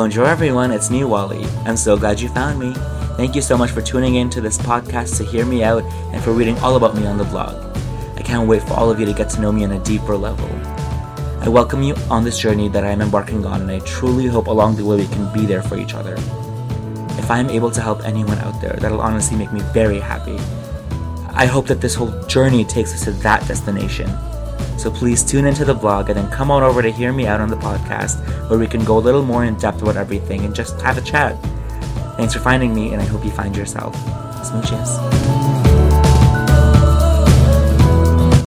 Bonjour, everyone. It's me, Wally. I'm so glad you found me. Thank you so much for tuning in to this podcast to hear me out and for reading all about me on the blog. I can't wait for all of you to get to know me on a deeper level. I welcome you on this journey that I am embarking on, and I truly hope along the way we can be there for each other. If I am able to help anyone out there, that'll honestly make me very happy. I hope that this whole journey takes us to that destination. So please tune into the vlog and then come on over to hear me out on the podcast where we can go a little more in depth about everything and just have a chat. Thanks for finding me, and I hope you find yourself. Smooches.